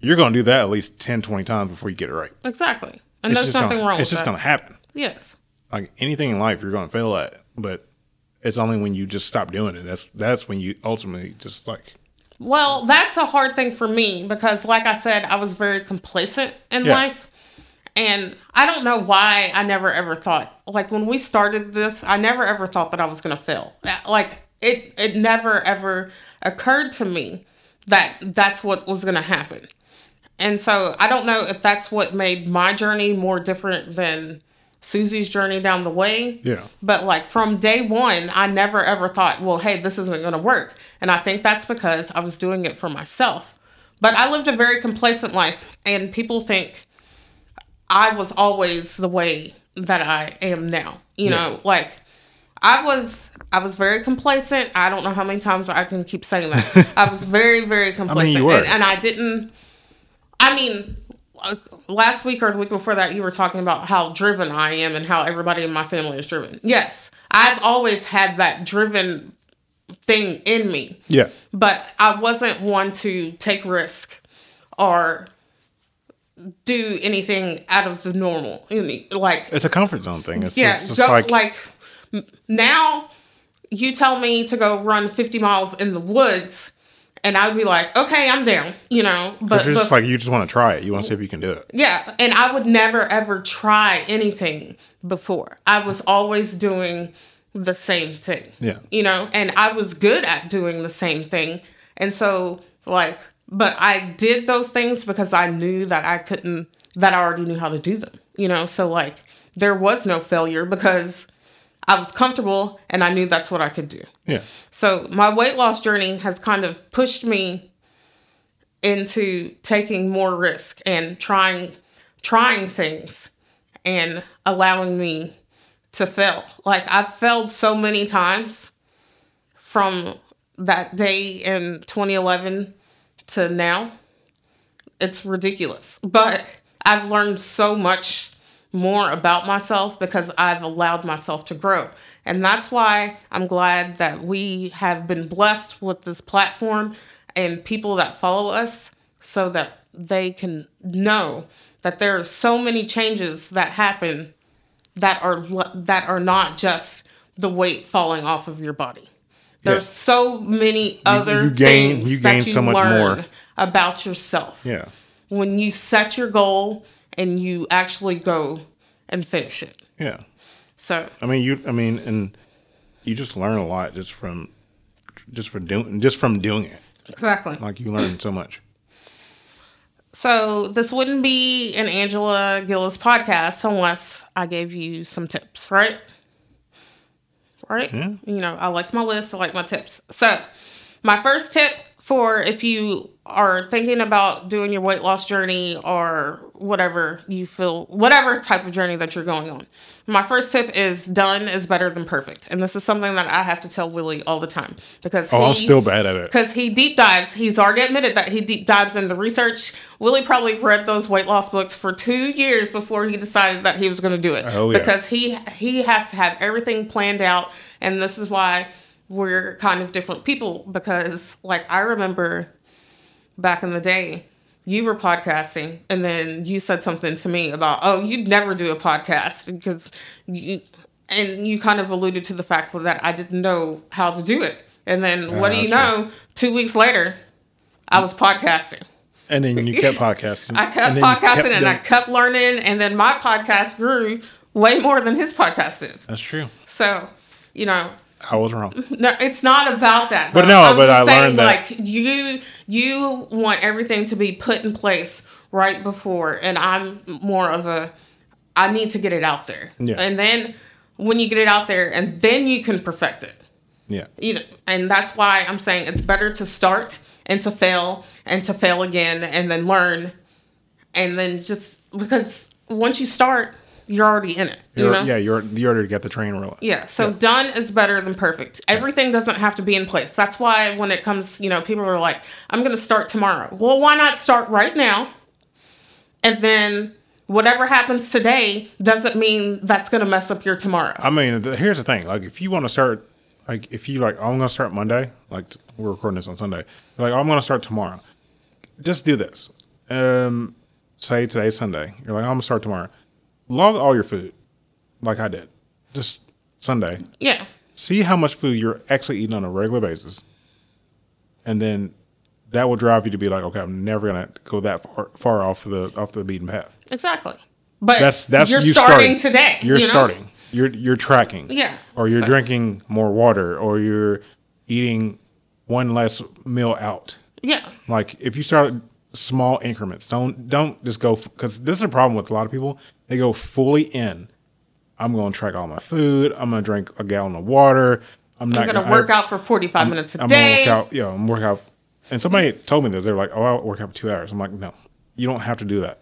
You're going to do that at least 10, 20 times before you get it right. Exactly. And it's there's nothing gonna, wrong It's just gonna happen. Yes. Like anything in life, you're gonna fail at, but it's only when you just stop doing it. That's that's when you ultimately just like Well, that's a hard thing for me because, like I said, I was very complacent in Yeah. life. And I don't know why I never ever thought, like when we started this, I never ever thought that I was going to fail. Uh, Like it, it never ever occurred to me that that's what was going to happen. And so I don't know if that's what made my journey more different than Susie's journey down the way. Yeah. But like from day one, I never ever thought, well, hey, this isn't going to work. And I think that's because I was doing it for myself. But I lived a very complacent life, and people think I was always the way that I am now. You know, like I was I was very complacent. I don't know how many times I can keep saying that. I was very, very complacent. you were. And, and I didn't I mean, Uh, last week or the week before that, you were talking about how driven I am and how everybody in my family is driven. Yes, I've always had that driven thing in me, yeah, but I wasn't one to take risk or do anything out of the normal. Like, it's a comfort zone thing. It's yeah, just, like, like now you tell me to go run 50 miles in the woods. And I would be like, okay, I'm down, you know. But, you're just like you just want to try it. You want to see if you can do it. yeah, and I would never ever try anything before. I was always doing the same thing. Yeah. You know, and I was good at doing the same thing. And so like but I did those things because I knew that I couldn't that I already knew how to do them. You know, so like there was no failure because I was comfortable and I knew that's what I could do. Yeah, So my weight loss journey has kind of pushed me into taking more risk and trying trying things and allowing me to fail. Like I've failed so many times from that day in 2011 to now. It's ridiculous. But I've learned so much more about myself because I've allowed myself to grow. And that's why I'm glad that we have been blessed with this platform and people that follow us so that they can know that there are so many changes that happen that are that are not just the weight falling off of your body. There's so many other you gain- things you that you so much learn more. about yourself yeah, when you set your goal and you actually go and finish it. yeah. So I mean, you. I mean, and you just learn a lot just from just for doing just from doing it. exactly. Like you learn so much. So this wouldn't be an Angela Gillis podcast unless I gave you some tips, right? Right? Yeah. You know, I like my list, I like my tips. So my first tip for if you are thinking about doing your weight loss journey or whatever you feel whatever type of journey that you're going on. My first tip is done is better than perfect. And this is something that I have to tell Willie all the time because Oh, I'm still bad at it. because he deep dives. He's already admitted that he deep dives into research. Willie probably read those weight loss books for two years before he decided that he was going to do it. Oh, yeah. Because he he has to have everything planned out, and this is why we're kind of different people. Because like I remember back in the day. You were podcasting, and then you said something to me about, "Oh, you'd never do a podcast because you," and you kind of alluded to the fact that I didn't know how to do it. And then, ah, what do you know? Two weeks later, I was podcasting. And then you kept podcasting. I kept and podcasting, kept and I kept learning, and then my podcast grew way more than his podcast did. That's true. So, you know, I was wrong. no, it's not about that. But no, I'm but I saying, learned that- like you, you want everything to be put in place right before, and I'm more of a, I need to get it out there, Yeah. and then when you get it out there, and then you can perfect it. Yeah. You know, and that's why I'm saying it's better to start and to fail and to fail again and then learn, and then just because once you start, you're already in it. You You're, know? Yeah, you're you already got the train rolling. Yeah, so done is better than perfect. Everything doesn't have to be in place. That's why when it comes, you know, people are like, I'm going to start tomorrow. Well, why not start right now? And then whatever happens today doesn't mean that's going to mess up your tomorrow. I mean, the, here's the thing. Like, if you want to start, like, if you like, I'm going to start Monday. Like, we're recording this on Sunday. You're like, I'm going to start tomorrow. Just do this. Um, say today's Sunday. You're like, I'm going to start tomorrow. Log all your food, like I did, just Sunday. Yeah. See how much food you're actually eating on a regular basis, and then that will drive you to be like, okay, I'm never gonna go that far, far off the off the beaten path. Exactly. But That's that's you're you starting, today. You're you know? starting. You're you're tracking. Yeah. Or you're So- drinking more water, or you're eating one less meal out. Yeah. Like if you start small increments, don't don't just go because this is a problem with a lot of people. They go fully in. I'm going to track all my food. I'm going to drink a gallon of water. I'm not gonna gonna work out for 45 minutes a I'm day. gonna work out. Yeah, I'm work out. And somebody told me this. They're like, "Oh, I'll work out for two hours." I'm like, "No, you don't have to do that.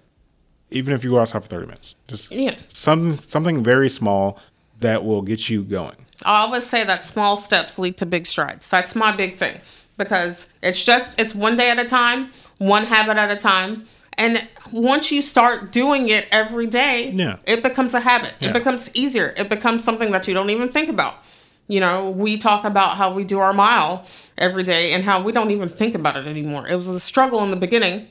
Even if you go outside for 30 minutes, just Yeah. something something very small that will get you going." I always say that small steps lead to big strides. That's my big thing because it's just it's one day at a time, one habit at a time. And once you start doing it every day, Yeah. it becomes a habit. Yeah. It becomes easier. It becomes something that you don't even think about. You know, we talk about how we do our mile every day and how we don't even think about it anymore. It was a struggle in the beginning,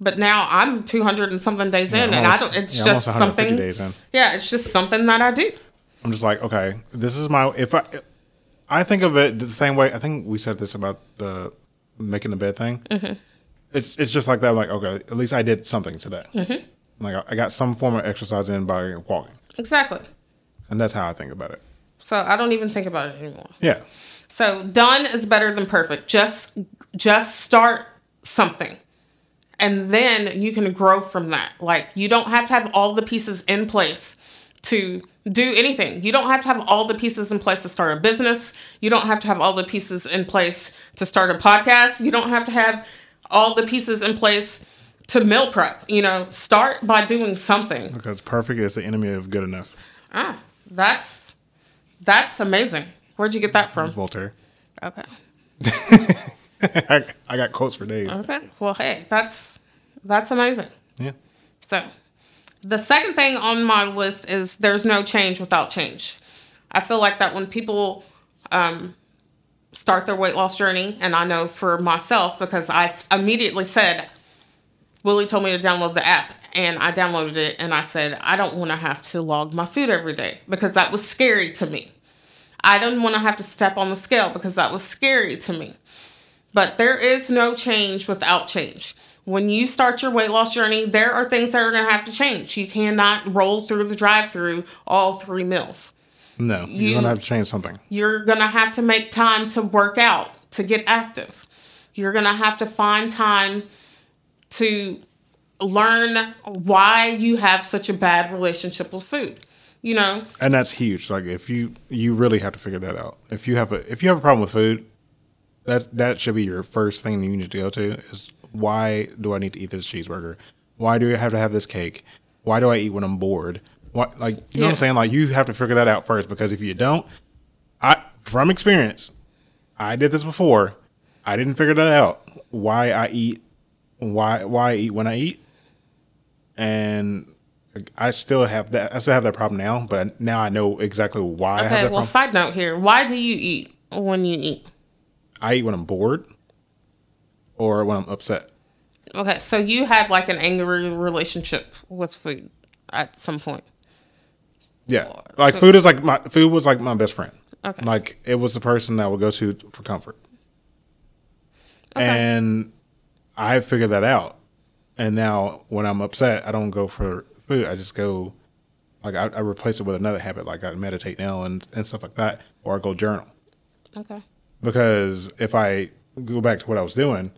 but now I'm 200 and something days in, and I don't. It's yeah, just something. days in. Yeah, it's just something that I do. I'm just like, okay, this is my if I I think of it the same way. I think we said this about the making the bed thing. Mm-hmm. It's it's just like that. I'm like, okay, at least I did something today. Mm-hmm. Like I- I got some form of exercise in by walking, Exactly. and that's how I think about it. So I don't even think about it anymore. Yeah, So done is better than perfect. Just just start something. And then you can grow from that. Like you don't have to have all the pieces in place to do anything. You don't have to have all the pieces in place to start a business. You don't have to have all the pieces in place to start a podcast. You don't have to have all the pieces in place to meal prep. You know, start by doing something. because perfect is the enemy of good enough. Ah, that's that's amazing. Where'd you get that from? Voltaire. Okay. I, I got quotes for days. Okay. Well, hey, that's that's amazing. Yeah, So, the second thing on my list is there's no change without change. I feel like that when people um, start their weight loss journey, and I know for myself because I immediately said, Willie told me to download the app, and I downloaded it, and I said I don't want to have to log my food every day because that was scary to me. I didn't want to have to step on the scale because that was scary to me. But there is no change without change. When you start your weight loss journey, there are things that are going to have to change. You cannot roll through the drive through all three meals. No, You- you're gonna have to change something. You're going to have to make time to work out, to get active. You're going to have to find time to learn why you have such a bad relationship with food. You know, and that's huge. Like if you you really have to figure that out. If you have a if you have a problem with food, that that should be your first thing you need to go to is why do I need to eat this cheeseburger? Why do I have to have this cake? Why do I eat when I'm bored? What like you know what I'm saying? Like you have to figure that out first because if you don't, I from experience, I did this before. I didn't figure that out. Why I eat why why I eat when I eat. And I still have that I still have that problem now, but now I know exactly why I have okay, that well, problem. side note here why do you eat when you eat? I eat when I'm bored or when I'm upset. Okay, so you had like an angry relationship with food at some point. Yeah. Like so- food is like my food was like my best friend. Okay. Like it was the person that I would go to for comfort. Okay. And I figured that out. And now when I'm upset, I don't go for food. I just go like I, I replace it with another habit, like I meditate now and, and stuff like that, or I go journal. Okay. Because if I go back to what I was doing,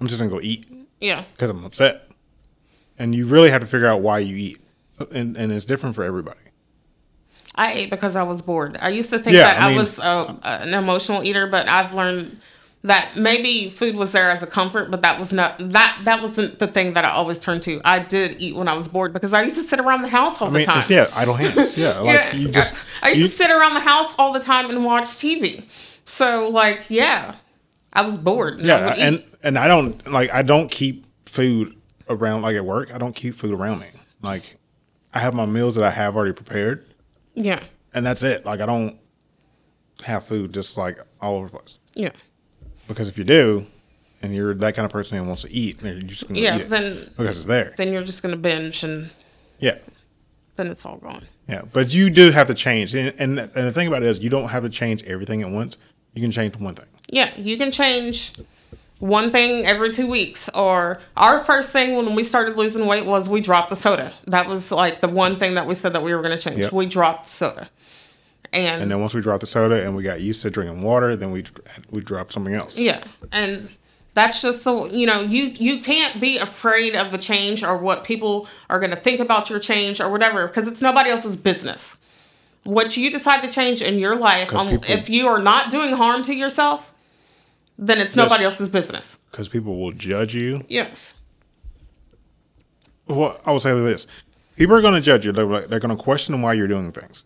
I'm just gonna go eat Yeah. because I'm upset. And you really have to figure out why you eat, and and it's different for everybody. I ate because I was bored. I used to think Yeah, that I I, mean- was uh, an emotional eater, but I've learned that maybe food was there as a comfort, but that was not that that wasn't the thing that I always turned to. I did eat when I was bored because I used to sit around the house all I mean, the time. yeah, idle hands. Yeah, like yeah, you just I used you- to sit around the house all the time and watch TV. So like, yeah, I was bored. and yeah, and and I don't like I don't keep food around like at work. I don't keep food around me. Like I have my meals that I have already prepared, yeah, and that's it. Like I don't have food just like all over the place. yeah, Because if you do, and you're that kind of person who wants to eat, you're just gonna yeah. eat Then because it's there. then you're just gonna binge and Yeah. then it's all gone. Yeah, but you do have to change, and, and and the thing about it is, you don't have to change everything at once. You can change one thing. Yeah, you can change one thing every two weeks. Or our first thing when we started losing weight was we dropped the soda. That was like the one thing that we said that we were going to change. Yep. We dropped soda. And, And then once we dropped the soda and we got used to drinking water, then we we dropped something else. yeah, and that's just so you know you you can't be afraid of the change or what people are going to think about your change or whatever because it's nobody else's business. What you decide to change in your life um, people- if you are not doing harm to yourself, then it's nobody Yes. else's business. Because people will judge you. Yes. Well, I will say this: people are going to judge you. They're, like- they're going to question why you're doing things.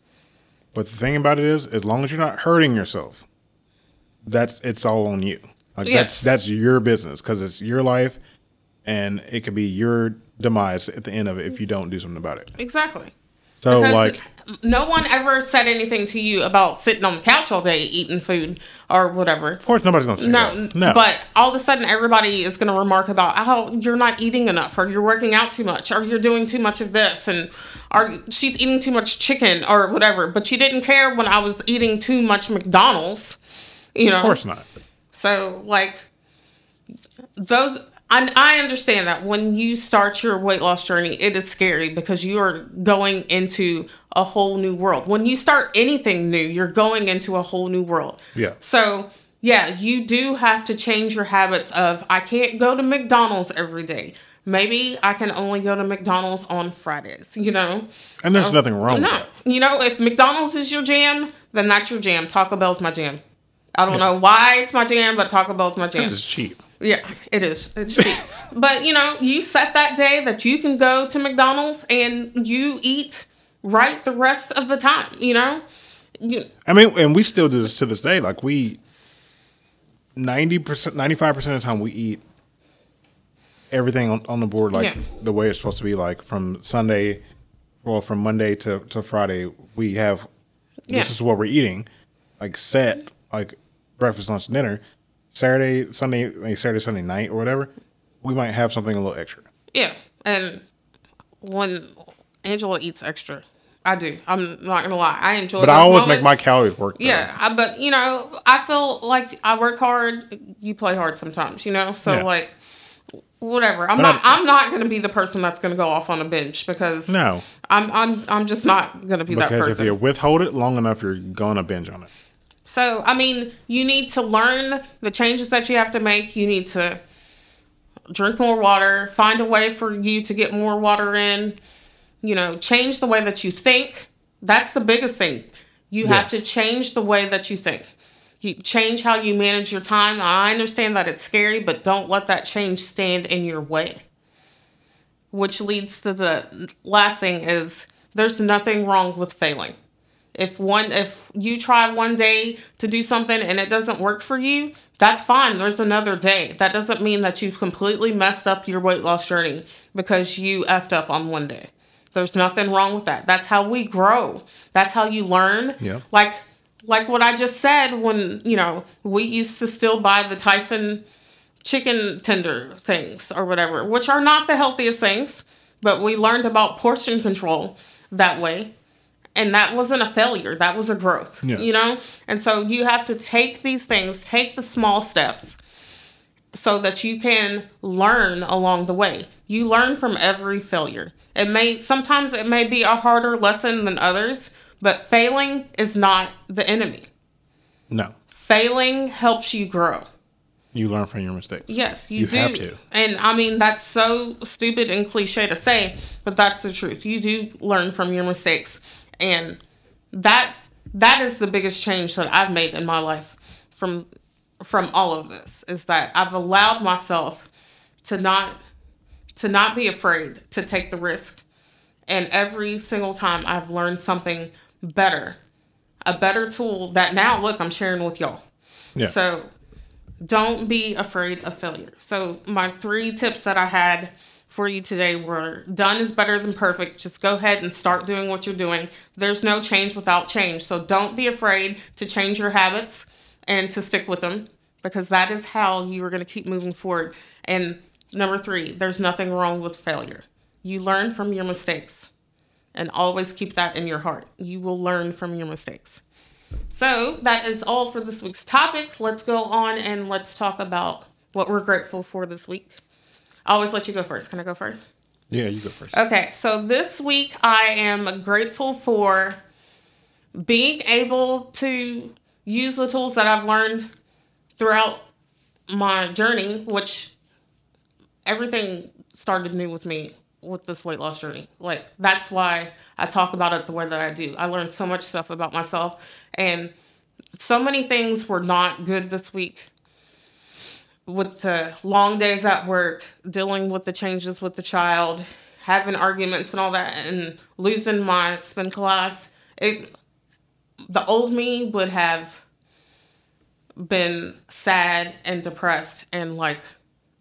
But the thing about it is, as long as you're not hurting yourself, that's it's all on you. Like Yes. that's that's your business because it's your life, and it could be your demise at the end of it if you don't do something about it. Exactly. So Because like, no one ever said anything to you about sitting on the couch all day eating food or whatever. of course, nobody's going to say No, that. No, But all of a sudden, everybody is going to remark about how you're not eating enough, or you're working out too much, or you're doing too much of this, and or she's eating too much chicken or whatever. But she didn't care when I was eating too much McDonald's. You know. of course not. So like those I, I understand that when you start your weight loss journey, it is scary because you are going into a whole new world. When you start anything new, you're going into a whole new world. Yeah. So, yeah, you do have to change your habits of I can't go to McDonald's every day. Maybe I can only go to McDonald's on Fridays, you know? And there's nothing wrong No. with that. You know, if McDonald's is your jam, then that's your jam. Taco Bell's my jam. I don't know why it's my jam, but Taco Bell's my jam. Because It's cheap. Yeah, it is. It's cheap. but you know, you set that day that you can go to McDonald's and you eat right the rest of the time, you know? You, I mean, and we still do this to this day. Like we, ninety percent, ninety five percent of the time, we eat everything on, on the board like Yeah. the way it's supposed to be. Like from Sunday, well, from Monday to, to Friday, we have Yeah. this is what we're eating, like set, like breakfast, lunch, dinner. Saturday, Sunday, like Saturday, Sunday night, or whatever, we might have something a little extra. yeah. And when Angela eats extra, I do. I'm not gonna lie. I enjoy it. But I always make my calories work. though. Yeah, I, but you know, I feel like I work hard. You play hard sometimes, you know. So Yeah. like, whatever. I'm But not. I- I'm not going to be the person that's going to go off on a binge because No, I'm. I'm. I'm just not going to be that because if you withhold it long enough, you're gonna binge on it. So, I mean, you need to learn the changes that you have to make. You need to drink more water, find a way for you to get more water in, you know, change the way that you think. That's the biggest thing. You Yeah. have to change the way that you think. You change how you manage your time. I understand that it's scary, but don't let that change stand in your way. Which leads to the last thing is there's nothing wrong with failing. If one if you try one day to do something and it doesn't work for you, that's fine. There's another day. That doesn't mean that you've completely messed up your weight loss journey because you effed up on one day. There's nothing wrong with that. That's how we grow. That's how you learn. Yeah. Like like what I just said when, you know, we used to still buy the Tyson chicken tender things or whatever, which are not the healthiest things, but we learned about portion control that way. And that wasn't a failure, that was a growth, Yeah. you know? And so you have to take these things, take the small steps so that you can learn along the way. You learn from every failure. It may sometimes it may be a harder lesson than others, but failing is not the enemy. No, Failing helps you grow. you learn from your mistakes. Yes, you, You do. have to. And I mean, that's so stupid and cliche to say, but that's the truth. You do learn from your mistakes. And that that is the biggest change that I've made in my life from from all of this is that I've allowed myself to not to not be afraid to take the risk. And every single time I've learned something better, a better tool that now look I'm sharing with y'all. Yeah. So don't be afraid of failure. So my three tips that I had for you today were done is better than perfect. Just go ahead and start doing what you're doing. There's no change without change. So don't be afraid to change your habits and to stick with them because that is how you are going to keep moving forward. And number 3, there's nothing wrong with failure. You learn from your mistakes. And always keep that in your heart. You will learn from your mistakes. So that is all for this week's topic. Let's go on and let's talk about what we're grateful for this week. I always let you go first. Can I go first? Yeah, you go first. Okay, so this week I am grateful for being able to use the tools that I've learned throughout my journey, which everything started new with me with this weight loss journey. Like that's why I talk about it the way that I do. I learned so much stuff about myself and so many things were not good this week with the long days at work, dealing with the changes with the child, having arguments and all that and losing my spin class. It the old me would have been sad and depressed and like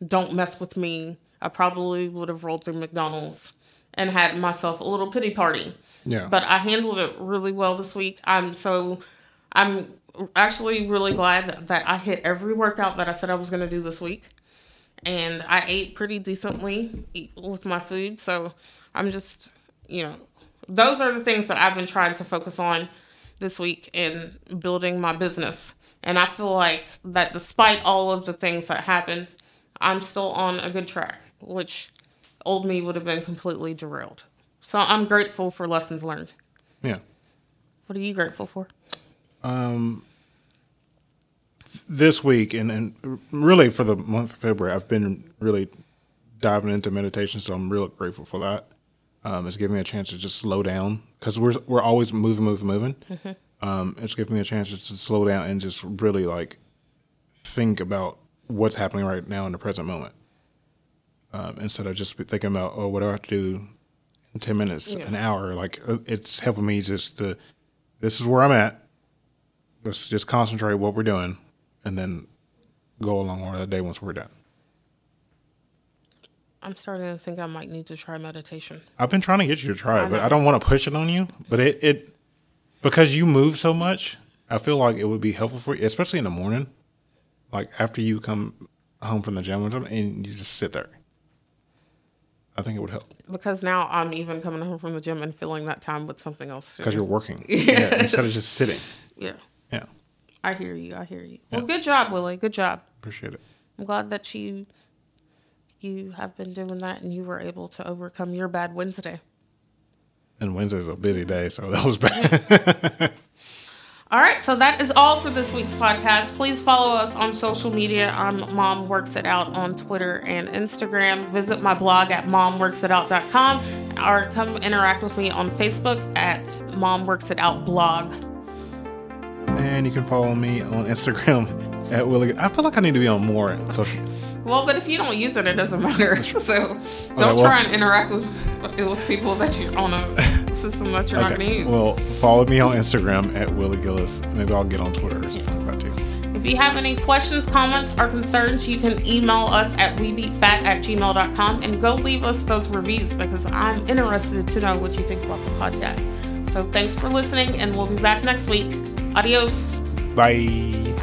don't mess with me I probably would have rolled through McDonald's and had myself a little pity party. Yeah. But I handled it really well this week. I'm so I'm actually really glad that I hit every workout that I said I was going to do this week. And I ate pretty decently with my food. So I'm just, you know, those are the things that I've been trying to focus on this week in building my business. And I feel like that despite all of the things that happened, I'm still on a good track which old me would have been completely derailed. So I'm grateful for lessons learned. Yeah. What are you grateful for? Um, this week and, and really for the month of February, I've been really diving into meditation, so I'm real grateful for that. Um, it's giving me a chance to just slow down because we're we're always moving, moving, moving. Mm-hmm. Um, it's giving me a chance to, to slow down and just really like think about what's happening right now in the present moment um, instead of just thinking about oh what do I have to do in ten minutes, yeah. an hour. Like uh, it's helping me just to this is where I'm at. Let's just concentrate what we're doing, and then go along with the day once we're done. I'm starting to think I might need to try meditation. I've been trying to get you to try it, but I don't want to push it on you. But it, it because you move so much, I feel like it would be helpful for you, especially in the morning, like after you come home from the gym or something, and you just sit there. I think it would help. Because now I'm even coming home from the gym and filling that time with something else. Because you're working. Yes. Yeah, instead of just sitting. Yeah. I hear you. I hear you. Yeah. Well, good job, Willie. Good job. Appreciate it. I'm glad that you you have been doing that and you were able to overcome your bad Wednesday. And Wednesday's a busy day, so that was bad. All right, so that is all for this week's podcast. Please follow us on social media. I'm Mom Works It Out on Twitter and Instagram. Visit my blog at momworksitout.com or come interact with me on Facebook at Mom Works It Out blog. And you can follow me on Instagram at Willie. I feel like I need to be on more social. Well, but if you don't use it, it doesn't matter. So don't okay, well, try and interact with with people that you're on a system that you're okay. not going to use. Well, follow me on Instagram at Willie Gillis. Maybe I'll get on Twitter or something yeah. like that too. If you have any questions, comments, or concerns, you can email us at webeatfat at gmail.com and go leave us those reviews because I'm interested to know what you think about the podcast. So thanks for listening, and we'll be back next week. Adiós. Bye.